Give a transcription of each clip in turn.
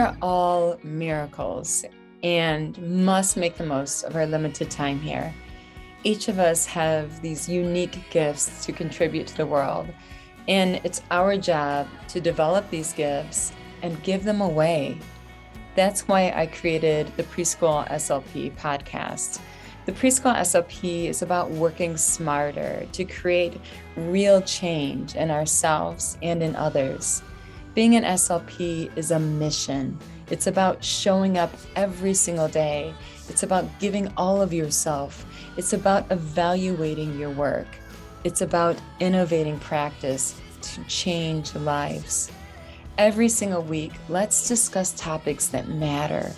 are all miracles and must make the most of our limited time here. Each of us have these unique gifts to contribute to the world, and it's our job to develop these gifts and give them away. That's why I created the Preschool SLP podcast. The Preschool SLP is about working smarter to create real change in ourselves and in others. Being an SLP is a mission. It's about showing up every single day. It's about giving all of yourself. It's about evaluating your work. It's about innovating practice to change lives. Every single week, let's discuss topics that matter.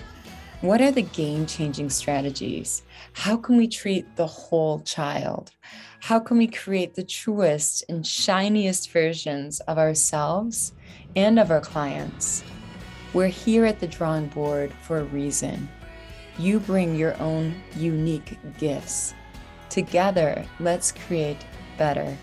What are the game changing strategies? How can we treat the whole child? How can we create the truest and shiniest versions of ourselves and of our clients? We're here at the drawing board for a reason. You bring your own unique gifts. Together, let's create better.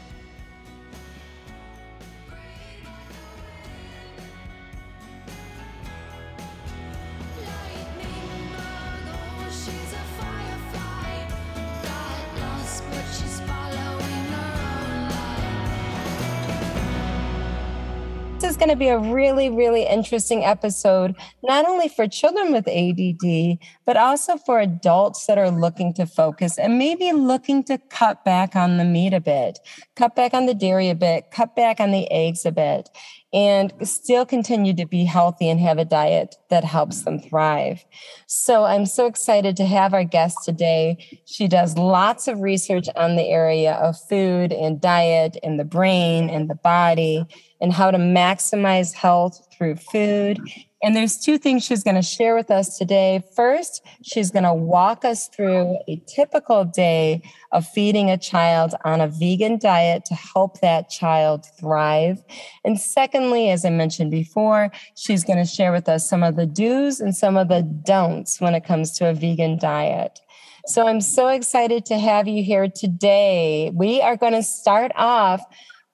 Going to be a really, really interesting episode, not only for children with ADD, but also for adults that are looking to focus and maybe looking to cut back on the meat a bit, cut back on the dairy a bit, cut back on the eggs a bit and still continue to be healthy and have a diet that helps them thrive. So I'm so excited to have our guest today. She does lots of research on the area of food and diet and the brain and the body and how to maximize health through food and there's two things she's going to share with us today. First, she's going to walk us through a typical day of feeding a child on a vegan diet to help that child thrive. And secondly, as I mentioned before, she's going to share with us some of the do's and some of the don'ts when it comes to a vegan diet. So I'm so excited to have you here today. We are going to start off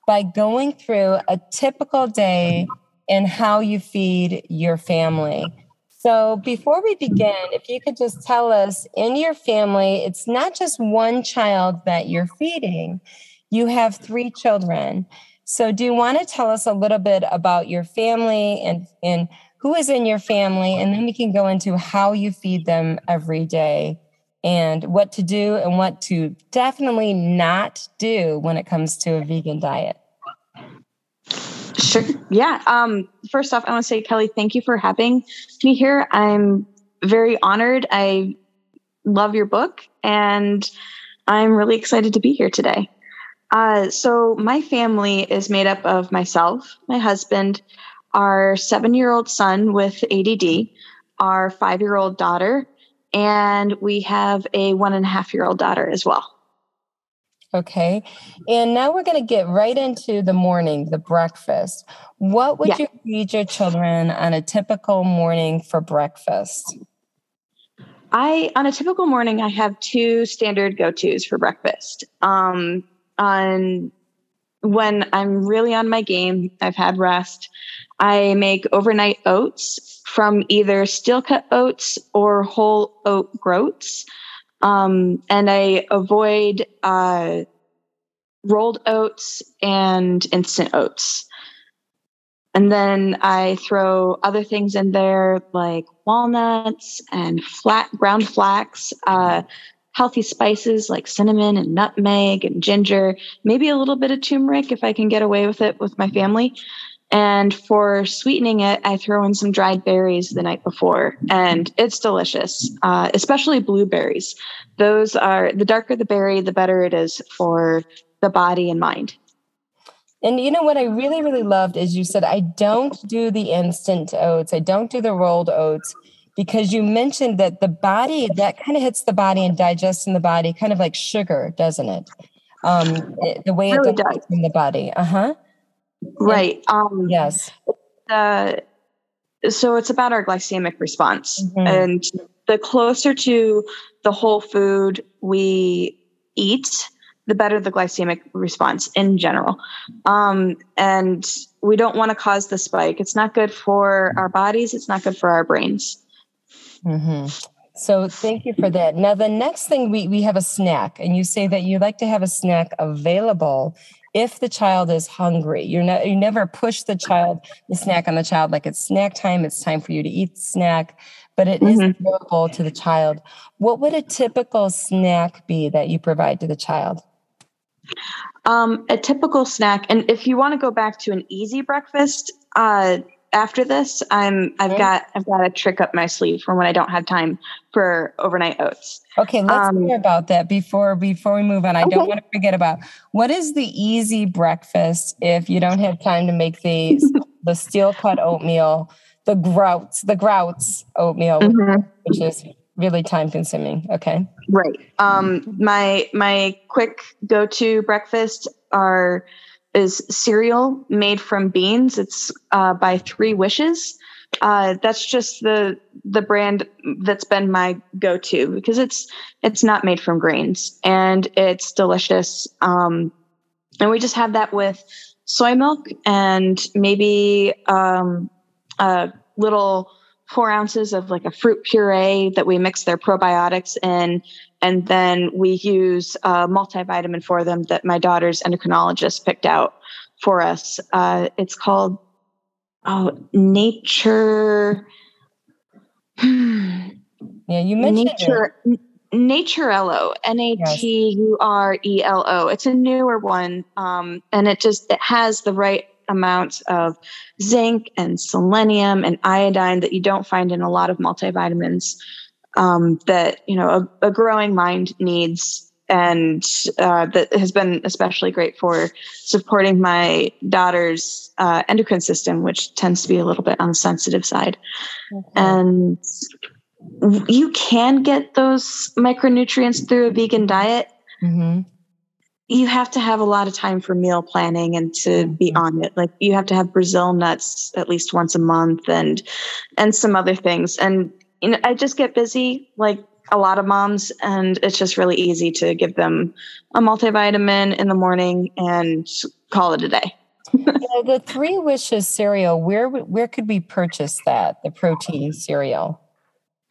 by going through a typical day and how you feed your family. So, before we begin, if you could just tell us in your family, it's not just one child that you're feeding, you have three children. So, do you want to tell us a little bit about your family and, and who is in your family? And then we can go into how you feed them every day and what to do and what to definitely not do when it comes to a vegan diet. Sure. Yeah. Um, first off, I want to say, Kelly, thank you for having me here. I'm very honored. I love your book and I'm really excited to be here today. Uh, so, my family is made up of myself, my husband, our seven year old son with ADD, our five year old daughter, and we have a one and a half year old daughter as well. Okay. And now we're going to get right into the morning, the breakfast. What would yeah. you feed your children on a typical morning for breakfast? I, on a typical morning, I have two standard go tos for breakfast. Um, on when I'm really on my game, I've had rest, I make overnight oats from either steel cut oats or whole oat groats. Um, and I avoid uh, rolled oats and instant oats. And then I throw other things in there like walnuts and flat ground flax, uh, healthy spices like cinnamon and nutmeg and ginger, maybe a little bit of turmeric if I can get away with it with my family. And for sweetening it, I throw in some dried berries the night before, and it's delicious, uh, especially blueberries. Those are the darker the berry, the better it is for the body and mind. And you know what I really, really loved is you said, I don't do the instant oats, I don't do the rolled oats because you mentioned that the body that kind of hits the body and digests in the body, kind of like sugar, doesn't it? Um, it, the way it, really does in the body. Uh huh. Right. Um, yes. Uh, so it's about our glycemic response. Mm-hmm. And the closer to the whole food we eat, the better the glycemic response in general. Um, and we don't want to cause the spike. It's not good for our bodies. It's not good for our brains. Mm-hmm. So thank you for that. Now the next thing we we have a snack, and you say that you like to have a snack available if the child is hungry. You're not you never push the child the snack on the child like it's snack time. It's time for you to eat snack, but it mm-hmm. is available to the child. What would a typical snack be that you provide to the child? Um, a typical snack, and if you want to go back to an easy breakfast, uh, after this, I'm I've okay. got I've got a trick up my sleeve for when I don't have time for overnight oats. Okay, let's um, hear about that before before we move on. I okay. don't want to forget about what is the easy breakfast if you don't have time to make the the steel cut oatmeal, the groats, the groats oatmeal, mm-hmm. which is really time consuming. Okay. Right. Um my my quick go-to breakfast are is cereal made from beans. It's uh, by Three Wishes. Uh, that's just the the brand that's been my go-to because it's it's not made from grains and it's delicious. Um, and we just have that with soy milk and maybe um, a little four ounces of like a fruit puree that we mix their probiotics in and then we use a multivitamin for them that my daughter's endocrinologist picked out for us. Uh, it's called oh, Nature. yeah, you mentioned Nature. It. Naturelo, N A T U R E L O. It's a newer one, um, and it just it has the right amount of zinc and selenium and iodine that you don't find in a lot of multivitamins um, that you know a, a, growing mind needs and uh, that has been especially great for supporting my daughter's uh, endocrine system which tends to be a little bit on the sensitive side okay. and you can get those micronutrients through a vegan diet mm-hmm. you have to have a lot of time for meal planning and to be mm-hmm. on it like you have to have brazil nuts at least once a month and and some other things and you know, I just get busy like a lot of moms, and it's just really easy to give them a multivitamin in the morning and call it a day. the Three Wishes cereal, where where could we purchase that? The protein cereal.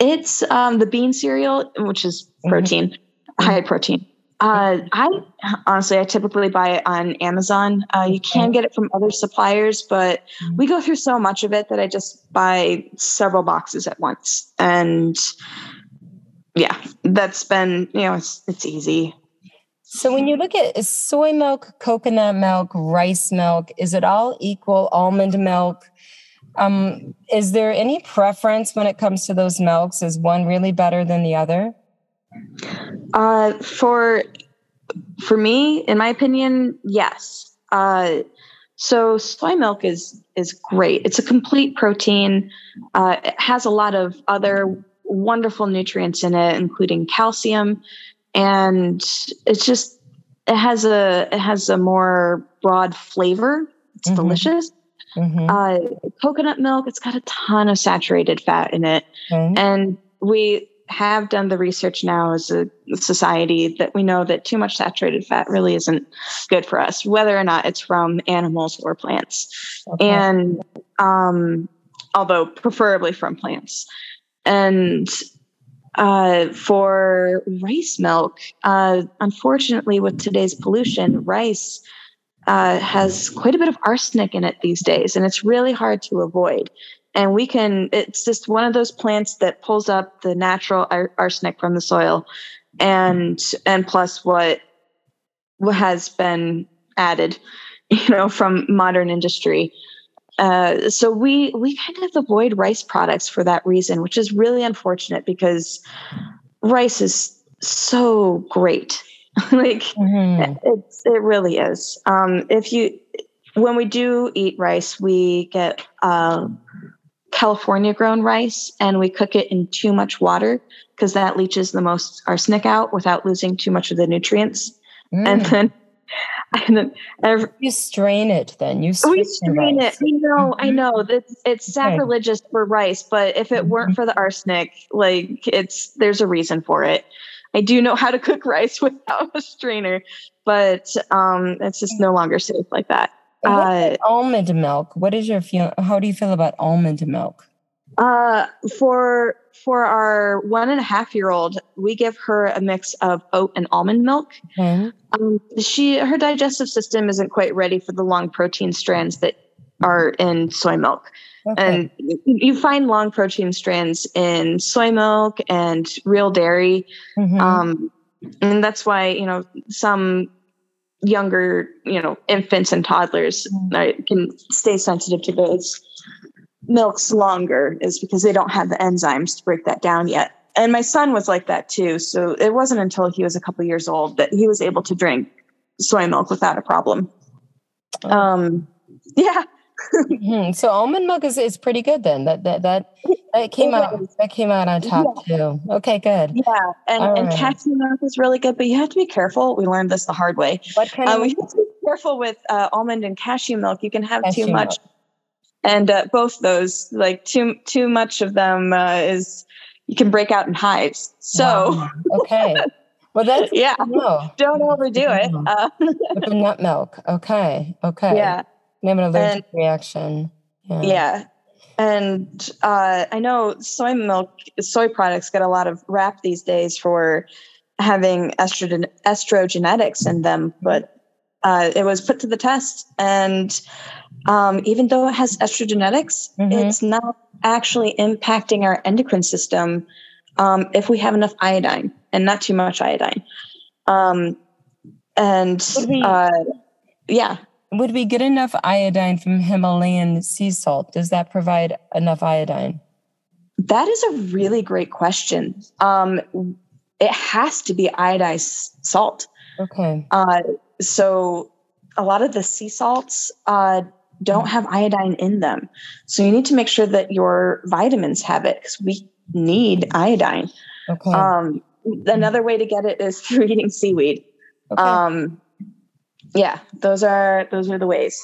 It's um, the bean cereal, which is mm-hmm. protein, mm-hmm. high protein. Uh, I honestly, I typically buy it on Amazon. Uh, you can get it from other suppliers, but mm-hmm. we go through so much of it that I just buy several boxes at once. And yeah, that's been you know it's it's easy. So when you look at soy milk, coconut milk, rice milk, is it all equal? Almond milk. Um, is there any preference when it comes to those milks? Is one really better than the other? Uh, for for me, in my opinion, yes. Uh, so soy milk is is great. It's a complete protein. Uh, it has a lot of other wonderful nutrients in it, including calcium, and it's just it has a it has a more broad flavor. It's mm-hmm. delicious. Mm-hmm. Uh, coconut milk, it's got a ton of saturated fat in it, mm-hmm. and we have done the research now as a society that we know that too much saturated fat really isn't good for us, whether or not it's from animals or plants. Okay. And um, although preferably from plants. And uh, for rice milk, uh, unfortunately, with today's pollution, rice uh, has quite a bit of arsenic in it these days, and it's really hard to avoid and we can it's just one of those plants that pulls up the natural ar- arsenic from the soil. And and plus what what has been added you know from modern industry. Uh, so we we kind of avoid rice products for that reason which is really unfortunate because rice is so great. Like mm-hmm. it, it really is. Um, if you when we do eat rice we get uh, California grown rice and we cook it in too much water because that leaches the most arsenic out without losing too much of the nutrients. Mm. And then and then every, you strain it then you we strain it i know i mm-hmm. know it's, it's sacrilegious okay. for rice but if it weren't mm-hmm. for the arsenic like it's there's a reason for it I do know how to cook rice without a strainer, but um, it's just no longer safe like that. Uh, almond milk. What is your feel? How do you feel about almond milk? Uh, for for our one and a half year old, we give her a mix of oat and almond milk. Okay. Um, she her digestive system isn't quite ready for the long protein strands that are in soy milk. Okay. And you find long protein strands in soy milk and real dairy. Mm-hmm. Um, and that's why, you know, some younger, you know, infants and toddlers mm-hmm. can stay sensitive to those milks longer is because they don't have the enzymes to break that down yet. And my son was like that too. So it wasn't until he was a couple years old that he was able to drink soy milk without a problem. Oh. Um, yeah. Mm-hmm. So almond milk is, is pretty good then. That that that that came out that came out on top yeah. too. Okay, good. Yeah, and All and right. cashew milk is really good, but you have to be careful. We learned this the hard way. What kind um, of? We have to be careful with uh, almond and cashew milk. You can have cashew too much. Milk and uh, both those like too too much of them uh, is you can break out in hives so wow. okay well that's yeah no. don't overdo it uh, with the nut milk okay okay yeah you have an allergic and, reaction yeah, yeah. and uh, i know soy milk soy products get a lot of rap these days for having estrogen estrogenetics in them but uh, it was put to the test and um, even though it has estrogenetics, mm-hmm. it's not actually impacting our endocrine system um, if we have enough iodine and not too much iodine. Um, and uh, yeah. Would we get enough iodine from Himalayan sea salt? Does that provide enough iodine? That is a really great question. Um, it has to be iodized salt. Okay. Uh, so a lot of the sea salts uh, don't have iodine in them. So you need to make sure that your vitamins have it because we need iodine. Okay. Um, another way to get it is through eating seaweed. Okay. Um, yeah, those are those are the ways.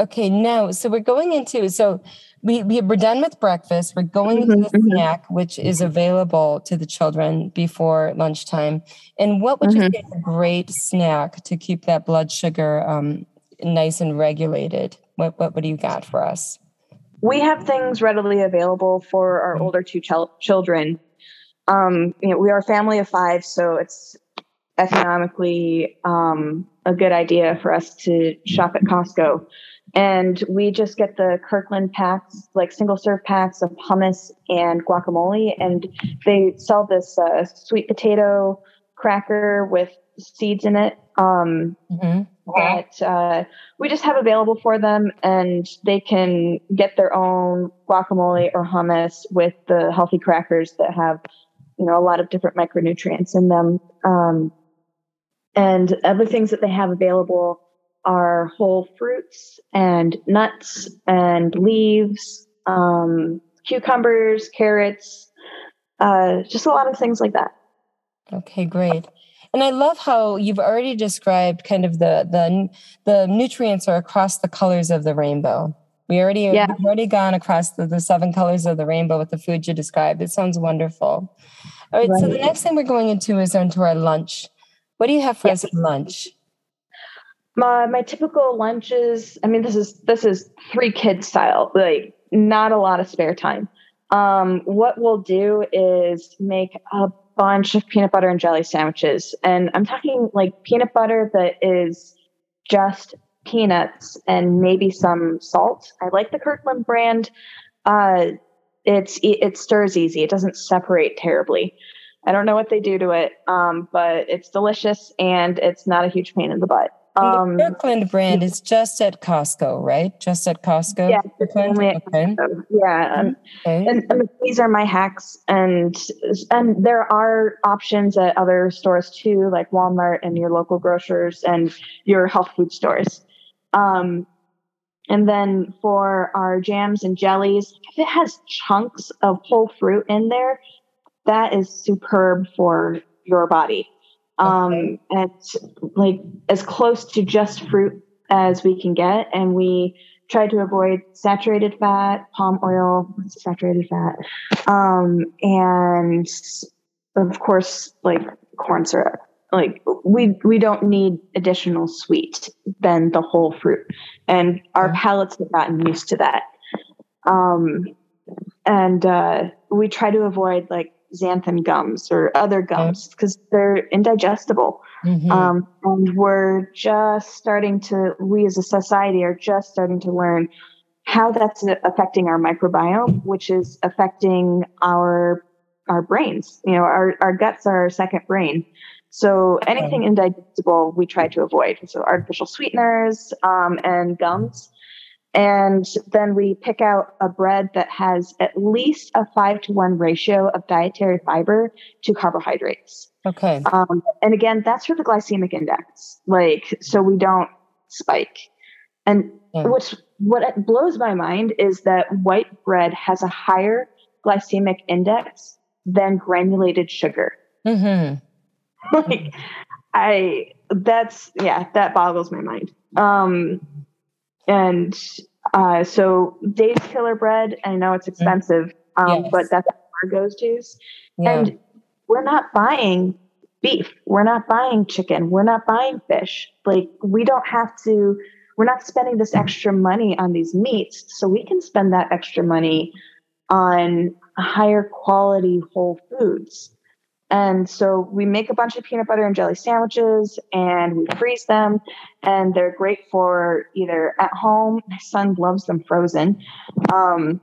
Okay, now so we're going into so we, we we're done with breakfast. We're going into the mm-hmm. snack, which is available to the children before lunchtime. And what would mm-hmm. you say is a great snack to keep that blood sugar um, nice and regulated? What, what, what do you got for us? We have things readily available for our mm-hmm. older two ch- children. Um, you know, we are a family of five, so it's economically um, a good idea for us to shop at Costco. And we just get the Kirkland packs, like single serve packs of hummus and guacamole. And they sell this uh, sweet potato cracker with seeds in it. Um, mm-hmm that uh, we just have available for them, and they can get their own guacamole or hummus with the healthy crackers that have, you know, a lot of different micronutrients in them. Um, and other things that they have available are whole fruits and nuts and leaves, um, cucumbers, carrots, uh, just a lot of things like that. Okay, great. And I love how you've already described kind of the the the nutrients are across the colors of the rainbow. We already yeah. we've already gone across the, the seven colors of the rainbow with the food you described. It sounds wonderful. All right, right. so the next thing we're going into is into our lunch. What do you have for for lunch? My my typical lunches. I mean, this is this is three kids style. Like not a lot of spare time. Um, what we'll do is make a bunch of peanut butter and jelly sandwiches. And I'm talking like peanut butter that is just peanuts and maybe some salt. I like the Kirkland brand. Uh, it's it stirs easy. It doesn't separate terribly. I don't know what they do to it, um, but it's delicious and it's not a huge pain in the butt. Um, the Kirkland brand is just at Costco, right? Just at Costco. Yeah, okay. yeah. Um, okay. And, and, these are my hacks, and and there are options at other stores too, like Walmart and your local grocers and your health food stores. Um, and then for our jams and jellies, if it has chunks of whole fruit in there, that is superb for your body. Um, okay. It's like as close to just fruit as we can get. And we try to avoid saturated fat, palm oil, saturated fat, um, and of course, like corn syrup. Like we we don't need additional sweet than the whole fruit, and our palates have gotten used to that. Um, and uh, we try to avoid like xanthan gums or other gums because they're indigestible. Mhm. Um, and we're just starting to, we as a society are just starting to learn how that's affecting our microbiome, which is affecting our our brains. You know, our, our guts are our second brain. So anything indigestible, we try to avoid. So artificial sweeteners um, and gums. And then we pick out a bread that has at least a five to one ratio of dietary fiber to carbohydrates. okay. Um, and again, that's for the glycemic index, like so we don't spike. And Yeah. which what blows my mind is that white bread has a higher glycemic index than granulated sugar. hmm like I that's yeah, that boggles my mind. Um and uh so Dave's Killer Bread, I know it's expensive, um, Yes. but that's our goes tos. Yeah. And we're not buying beef. We're not buying chicken. We're not buying fish. Like we don't have to, we're not spending this extra money on these meats. So we can spend that extra money on higher quality whole foods. And so we make a bunch of peanut butter and jelly sandwiches and we freeze them. And they're great for either at home. My son loves them frozen. Um,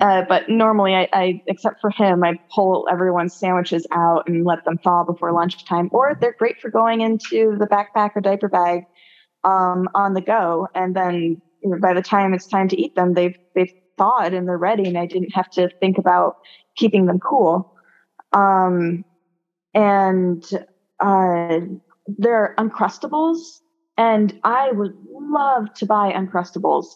uh, but normally, I, I, except for him, I pull everyone's sandwiches out and let them thaw before lunchtime. Or they're great for going into the backpack or diaper bag um, on the go. And then you know, by the time it's time to eat them, they've they've thawed and they're ready, and I didn't have to think about keeping them cool. Um, and uh, there are Uncrustables, and I would love to buy Uncrustables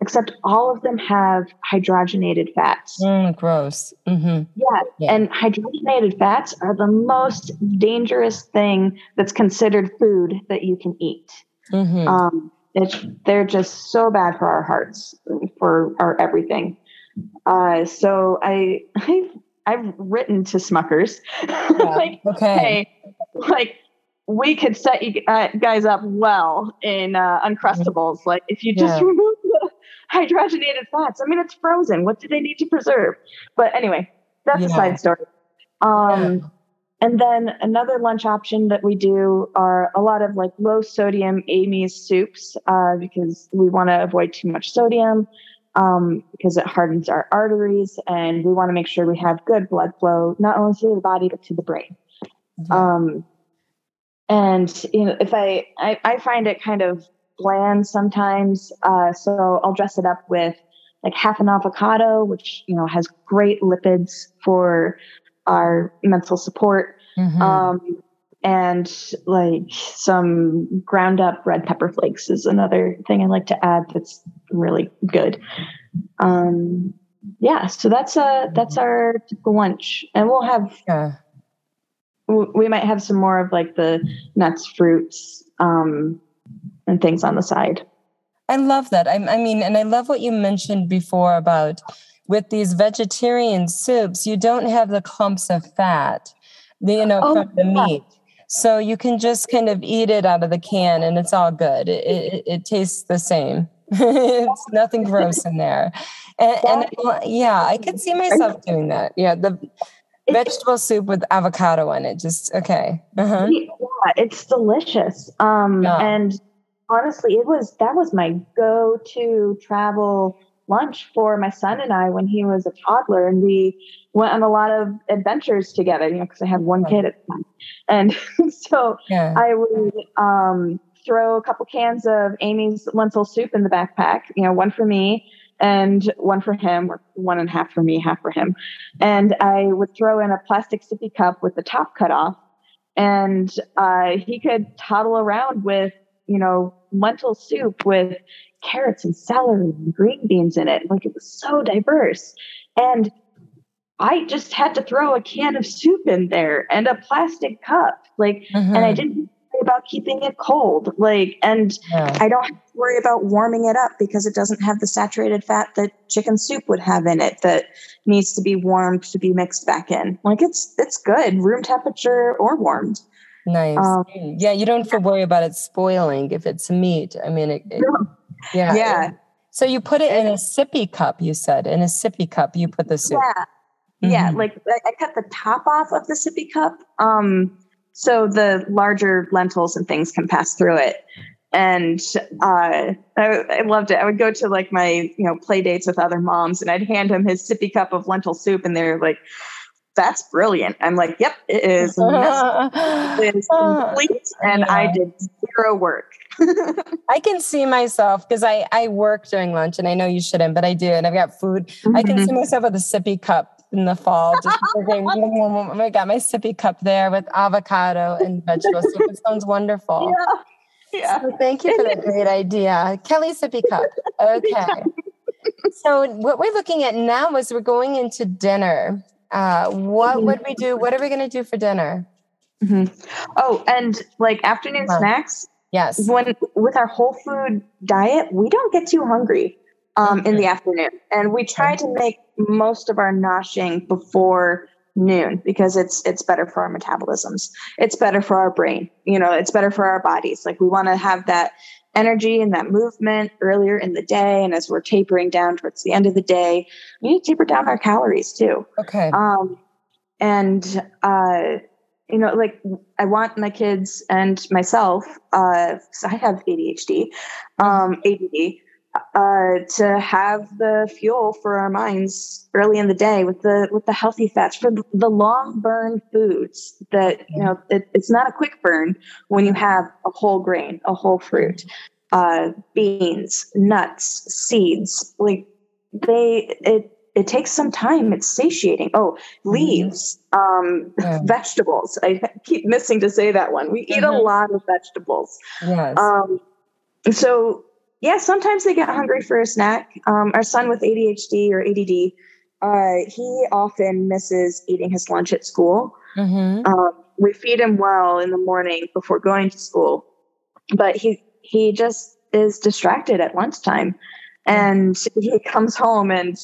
except all of them have hydrogenated fats. Mm, gross. hmm Yeah, Yeah. and hydrogenated fats are the most dangerous thing that's considered food that you can eat. hmm Um, it's they're just so bad for our hearts, for our everything. Uh, so I I've, I've written to Smuckers like, okay. hey, like we could set you uh, guys up well in uh, Uncrustables. Like if you just Yeah. remove the hydrogenated fats. I mean, it's frozen. What do they need to preserve? But anyway, that's a side story. Um, And then another lunch option that we do are a lot of like low sodium Amy's soups uh, because we want to avoid too much sodium um, because it hardens our arteries and we want to make sure we have good blood flow, not only to the body, but to the brain. Um, and you know, if I, I, I find it kind of bland sometimes, uh, so I'll dress it up with like half an avocado, which you know has great lipids for our mental support, Mhm. um, and like some ground up red pepper flakes is another thing I like to add that's really good. Um, yeah, so that's uh that's our typical lunch, and we'll have yeah. we might have some more of like the nuts, fruits, um, and things on the side. I love that. I, I mean, and I love what you mentioned before about with these vegetarian soups, you don't have the clumps of fat, you know, Oh, from the yeah. meat. So you can just kind of eat it out of the can and it's all good. It, it, it tastes the same. it's nothing gross in there. And, and yeah, I could see myself doing that. Yeah, the vegetable soup with avocado in it. Just okay. Uh-huh. Yeah, it's delicious. Um, Yeah. and honestly, it was that was my go-to travel lunch for my son and I when he was a toddler, and we went on a lot of adventures together. You know, because I had one kid at the time, and so Yeah. I would um, throw a couple cans of Amy's lentil soup in the backpack. You know, one for me and one for him, or one and a half for me, half for him. And I would throw in a plastic sippy cup with the top cut off, and uh, he could toddle around with you know lentil soup with carrots and celery and green beans in it. Like it was so diverse, and I just had to throw a can of soup in there and a plastic cup. Like and I Mhm. didn't worry about keeping it cold. Like, and Yeah. I don't have to worry about warming it up because it doesn't have the saturated fat that chicken soup would have in it that needs to be warmed to be mixed back in. Like it's it's good, room temperature or warmed. Nice. Um, yeah, you don't have to worry about it spoiling if it's meat. I mean, it, it- yeah. Yeah. So you put it in a sippy cup, you said. In a sippy cup, you put the soup. Yeah. Yeah, Mhm. like I I cut the top off of the sippy cup, um, so the larger lentils and things can pass through it. And uh, I, I loved it. I would go to like my you know play dates with other moms, and I'd hand them his sippy cup of lentil soup, and they're like, "That's brilliant." I'm like, "Yep, it is. It is uh, complete, and I did zero work." I can see myself because I, I work during lunch and I know you shouldn't, but I do. And I've got food. I can see mm-hmm. myself with a sippy cup in the fall. Just thinking, oh my God, my sippy cup there with avocado and vegetables. It sounds wonderful. yeah, yeah. So thank you for that great idea. Kelly sippy cup. Okay. So what we're looking at now is we're going into dinner. Uh, what would we do? What are we going to do for dinner? Mhm. Oh, and like afternoon Wow. snacks, Yes. when with our whole food diet, we don't get too hungry um, in the afternoon, and we try to make most of our noshing before noon because it's it's better for our metabolisms. It's better for our brain. You know, it's better for our bodies. Like we want to have that energy and that movement earlier in the day, and as we're tapering down towards the end of the day, we need to taper down our calories too. Okay. Um, and uh, you know, like I want my kids and myself. uh, so I have ADHD, um, ADD, uh, to have the fuel for our minds early in the day with the with the healthy fats for the long burn foods. That you know, it, it's not a quick burn when you have a whole grain, a whole fruit, uh, beans, nuts, seeds. Like they, it it takes some time. It's satiating. Oh, leaves, um, Yeah. vegetables. I keep missing to say that one. We eat a Mhm. lot of vegetables. Yes. Um, so yeah, sometimes they get hungry for a snack. Um, our son with ADHD or ADD, uh, he often misses eating his lunch at school. Mhm. Um, we feed him well in the morning before going to school, but he he just is distracted at lunchtime, and he comes home and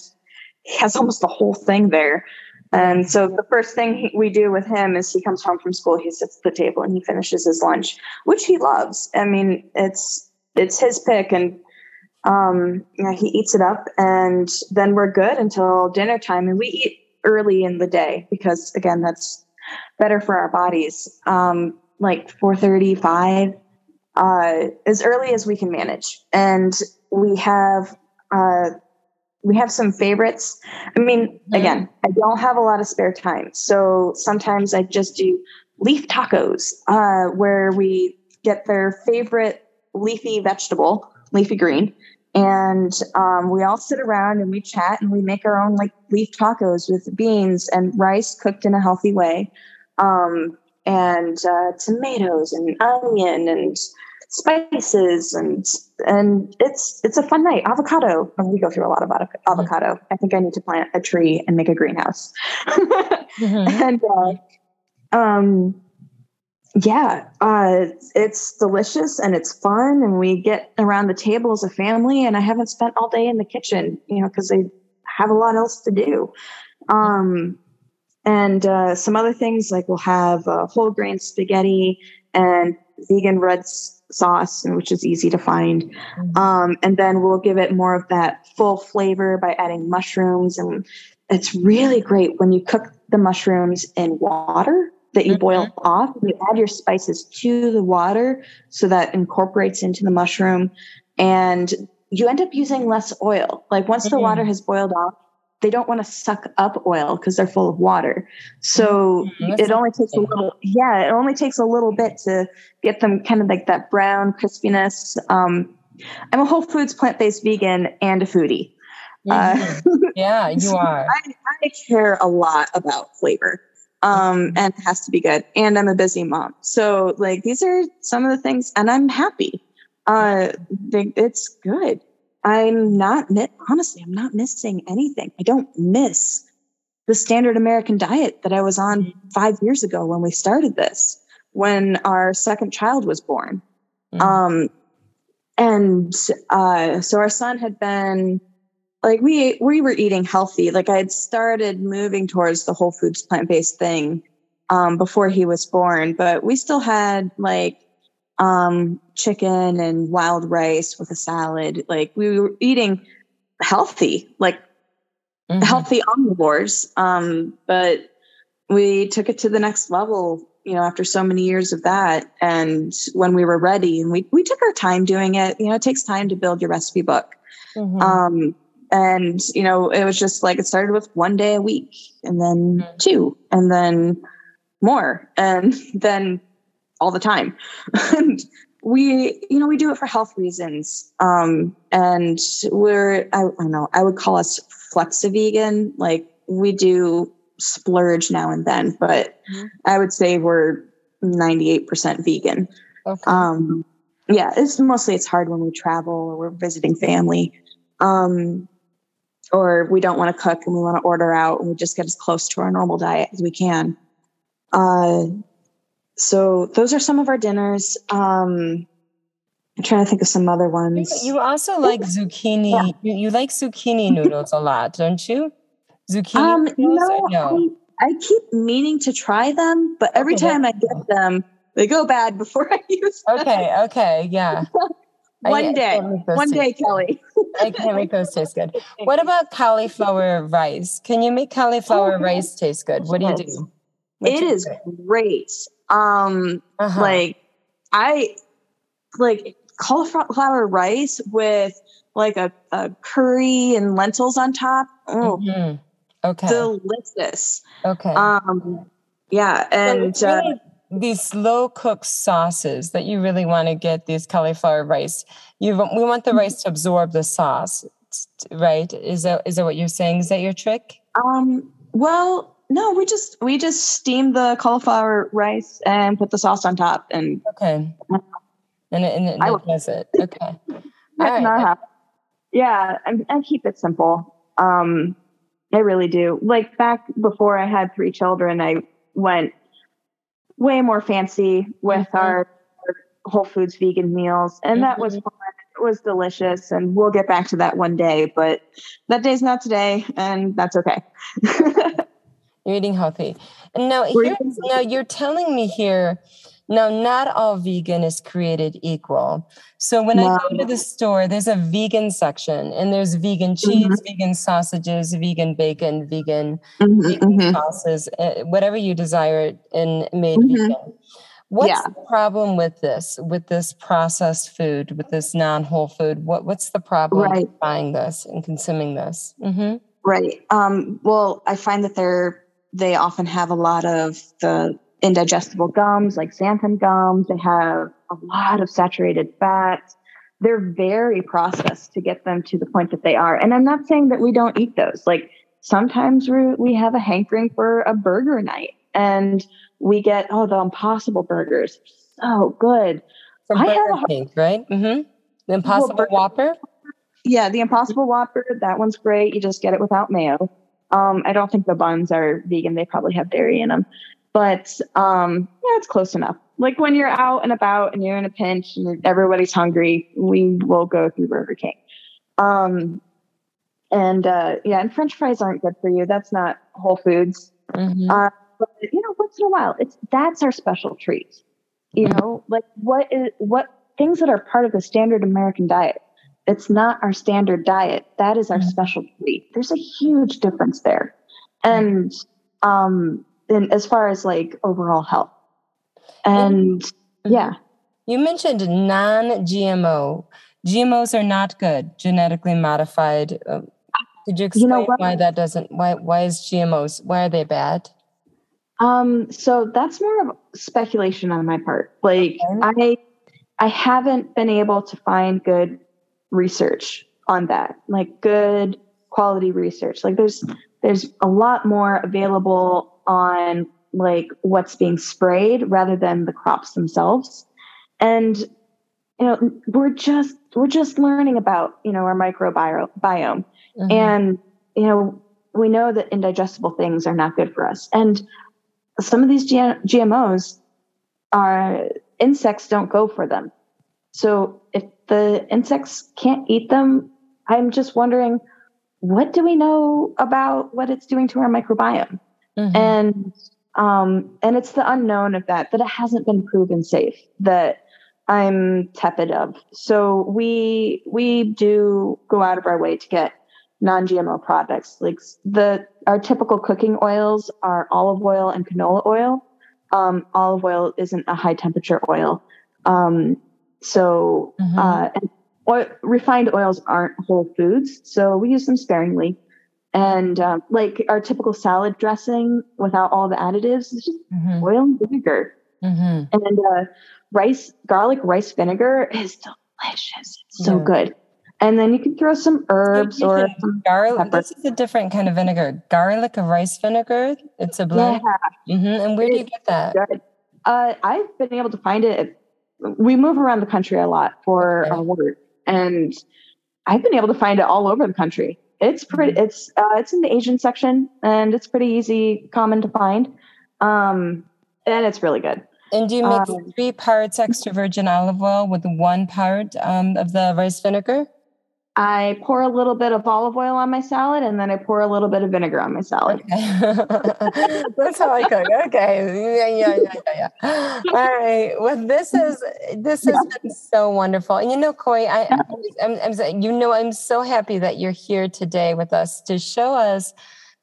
he has almost the whole thing there. And so the first thing we do with him is he comes home from school, he sits at the table and he finishes his lunch, which he loves. I mean, it's it's his pick, and um, you know, he eats it up, and then we're good until dinner time, and we eat early in the day because again, that's better for our bodies. Um, like four thirty, five, uh, as early as we can manage, and we have uh, we have some favorites. I mean, Mhm. again, I don't have a lot of spare time, so sometimes I just do leaf tacos, uh, where we get their favorite leafy vegetable, leafy green, and um, we all sit around and we chat and we make our own like leaf tacos with beans and rice cooked in a healthy way, um, and uh, tomatoes and onion and spices and and it's it's a fun night. Avocado. Oh, we go through a lot of avocado. I think I need to plant a tree and make a greenhouse. Mhm. and uh, um yeah uh it's delicious and it's fun and we get around the table as a family and i haven't spent all day in the kitchen you know because they have a lot else to do um and uh some other things like we'll have uh, whole grain spaghetti and vegan red s- sauce which is easy to find Mhm. um, and then we'll give it more of that full flavor by adding mushrooms and it's really great when you cook the mushrooms in water that you boil off you add your spices to the water so that incorporates into the mushroom and you end up using less oil. Like once the water has boiled off they don't want to suck up oil because they're full of water. So Mhm. It only takes a little yeah it only takes a little bit to get them kind of like that brown crispiness. Um, i'm a whole foods plant-based vegan and a foodie. Uh, Mhm. yeah, you are. I, I care a lot about flavor um, and it has to be good. And i'm a busy mom. So like these are some of the things and i'm happy. Uh, they, it's good. I'm not honestly i'm not missing anything. I don't miss the standard american diet that i was on five years ago when we started this when our second child was born. Mm-hmm. Um, and uh, so our son had been like we we were eating healthy. Like I had started moving towards the whole foods plant based thing um, before he was born, but we still had like um, chicken and wild rice with a salad. Like we were eating healthy, like mm-hmm. healthy omnivores. Um, but we took it to the next level, you know, after so many years of that. And when we were ready, and we we took our time doing it. You know, it takes time to build your recipe book. Mm-hmm. Um, and you know, it was just like it started with one day a week, and then mm-hmm. two, and then more, and then all the time. and we, you know, we do it for health reasons. Um, and we're, I, I don't know, I would call us flexi vegan. Like we do splurge now and then, but mm-hmm. I would say we're 98% vegan. Okay. Um, yeah, it's mostly it's hard when we travel or we're visiting family. Um, or we don't want to cook and we want to order out and we just get as close to our normal diet as we can. Uh, so those are some of our dinners. Um, I'm trying to think of some other ones. You also like zucchini. Yeah. You, you, like zucchini noodles a lot, don't you? Zucchini um, no, no? I, I, keep meaning to try them, but every okay. time I get them, they go bad before I use them. Okay, okay, yeah. one I, day, one day, Kelly. I can't make those taste good. What about cauliflower rice? Can you make cauliflower oh, rice taste good? What do you do? It is great. Um, uh-huh. like I like cauliflower rice with like a, a curry and lentils on top. Oh, mm-hmm. okay, delicious. Okay. Um, yeah, and so uh, these slow cooked sauces that you really want to get these cauliflower rice. You we want the mm-hmm. rice to absorb the sauce, right? Is that is that what you're saying? Is that your trick? Um. Well, no, we just we just steam the cauliflower rice and put the sauce on top and okay. And it, and it, it does it. Okay. All right. Yeah, and, and keep it simple. Um, I really do. Like back before I had three children, I went way more fancy with mm-hmm. our, our, Whole Foods vegan meals, and mm-hmm. that was mm-hmm. fun. It was delicious, and we'll get back to that one day. But that day's not today, and that's okay. You're eating healthy. No, now, now you're telling me here, now not all vegan is created equal. So when no. I go to the store, there's a vegan section and there's vegan cheese, mm-hmm. vegan sausages, vegan bacon, vegan, mm-hmm, vegan mm-hmm. sauces, uh, whatever you desire and made mm-hmm. vegan. What's yeah. the problem with this, with this processed food, with this non-whole food? What what's the problem right. with buying this and consuming this? Mm-hmm. Right. Um, well, I find that they're they often have a lot of the indigestible gums like xanthan gums. They have a lot of saturated fats. They're very processed to get them to the point that they are. And I'm not saying that we don't eat those. Like sometimes we we have a hankering for a burger night and we get, oh, the impossible burgers. So good. From I Burger have King, right? Mm-hmm. The Impossible well, Whopper? Yeah, the Impossible Whopper. That one's great. You just get it without mayo. Um, I don't think the buns are vegan. They probably have dairy in them, but um, yeah, it's close enough. Like when you're out and about and you're in a pinch and everybody's hungry, we will go through Burger King. Um, and uh, yeah, and French fries aren't good for you. That's not Whole Foods. Mm-hmm. Uh, but you know, once in a while, it's that's our special treat. You know, like what is what things that are part of the standard American diet it's not our standard diet. That is our mm-hmm. special treat. There's a huge difference there. And um and as far as like overall health. And mm-hmm. yeah. You mentioned non-GMO. GMOs are not good, genetically modified. Uh, could you explain you know why that doesn't why why is GMOs why are they bad? Um so that's more of speculation on my part. Like okay. I I haven't been able to find good research on that, like good quality research. Like there's there's a lot more available on like what's being sprayed rather than the crops themselves. And you know, we're just we're just learning about, you know, our microbiome mm-hmm. and you know, we know that indigestible things are not good for us. And some of these GMOs are insects don't go for them. So if the insects can't eat them, I'm just wondering what do we know about what it's doing to our microbiome? Mm-hmm. And um, and it's the unknown of that that it hasn't been proven safe that I'm tepid of. So we we do go out of our way to get non-GMO products. Like the our typical cooking oils are olive oil and canola oil. Um, olive oil isn't a high temperature oil. Um, so mm-hmm. uh, and oil, refined oils aren't whole foods, so we use them sparingly. And um, like our typical salad dressing without all the additives, it's just mm-hmm. oil and vinegar. Mm-hmm. And uh, rice, garlic rice vinegar is delicious. It's so yeah. good. And then you can throw some herbs or some garlic. This is a different kind of vinegar. Garlic of rice vinegar. It's a blend. Yeah. Mm-hmm. And where do you get that? Uh, I've been able to find it. We move around the country a lot for okay. our work, and I've been able to find it all over the country. It's pretty. Mm-hmm. It's uh, it's in the Asian section, and it's pretty easy, common to find, um, and it's really good. And do you make um, three parts extra virgin olive oil with one part um, of the rice vinegar? I pour a little bit of olive oil on my salad and then I pour a little bit of vinegar on my salad. Okay. That's how I cook. Okay. Yeah, yeah, yeah, yeah, yeah. All right. Well, this is this has yeah. been so wonderful. And you know, Koi, I, I'm, I'm, you know, I'm so happy that you're here today with us to show us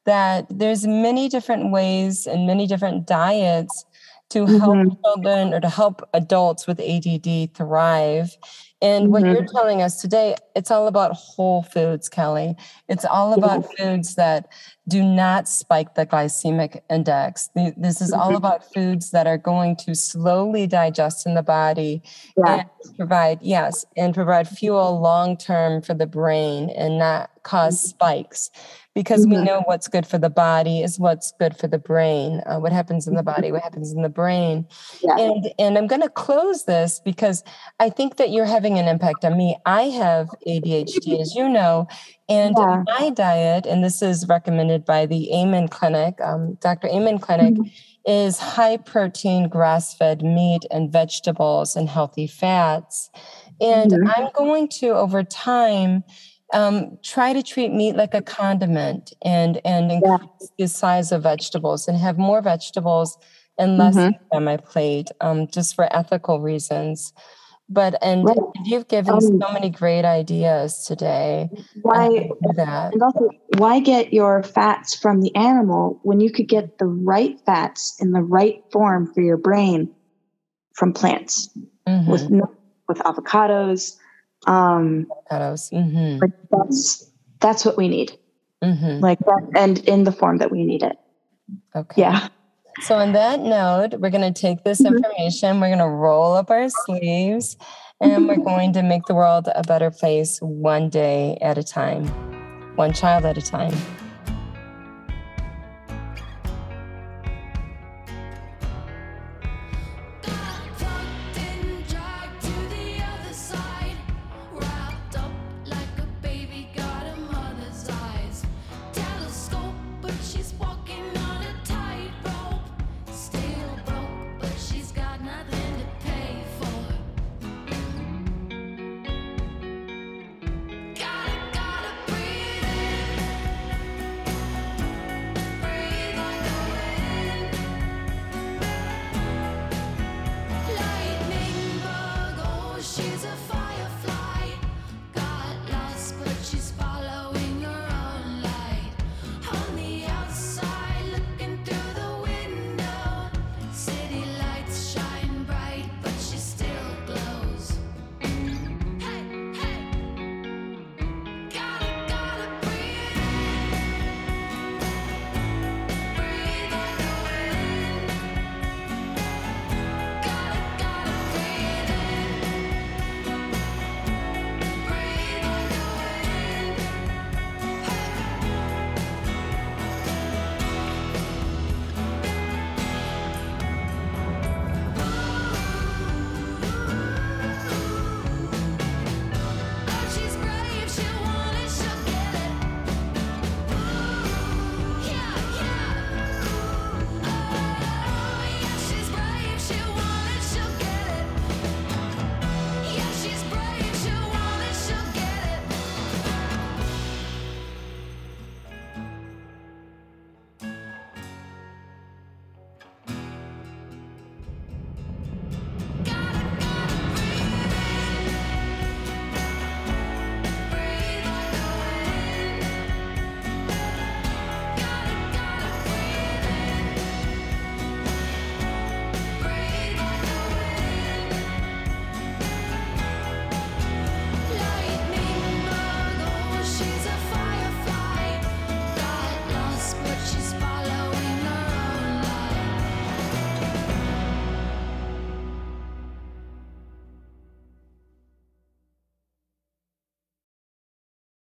that there's many different ways and many different diets to help mm-hmm. children or to help adults with ADD thrive. And mm-hmm. what you're mm-hmm. telling us today, it's all about whole foods, Kelly. It's all about foods that do not spike the glycemic index. This is all mm-hmm. about foods that are going to slowly digest in the body yeah. and provide, yes, and provide fuel long term for the brain and not cause mm-hmm. spikes because mm-hmm. we know what's good for the body is what's good for the brain. Uh, what happens in the body, what happens in the brain. Yeah. And and I'm going to close this because I think that you're having an impact on me. I have ADHD, as you know, and yeah. my diet, and this is recommended by the Amen Clinic, um, Dr. Amen Clinic. Mm-hmm. Is high protein grass fed meat and vegetables and healthy fats. And mm-hmm. I'm going to, over time, um, try to treat meat like a condiment and and increase yeah. the size of vegetables and have more vegetables and less mm-hmm. on my plate um, just for ethical reasons but and right. you've given um, so many great ideas today why that. and also why get your fats from the animal when you could get the right fats in the right form for your brain from plants mm-hmm. with with avocados um. Mm-hmm. Like that's that's what we need. Mm-hmm. Like that, and in the form that we need it. Okay. Yeah. So on that note, we're going to take this mm-hmm. information, we're going to roll up our sleeves, and we're going to make the world a better place one day at a time, one child at a time.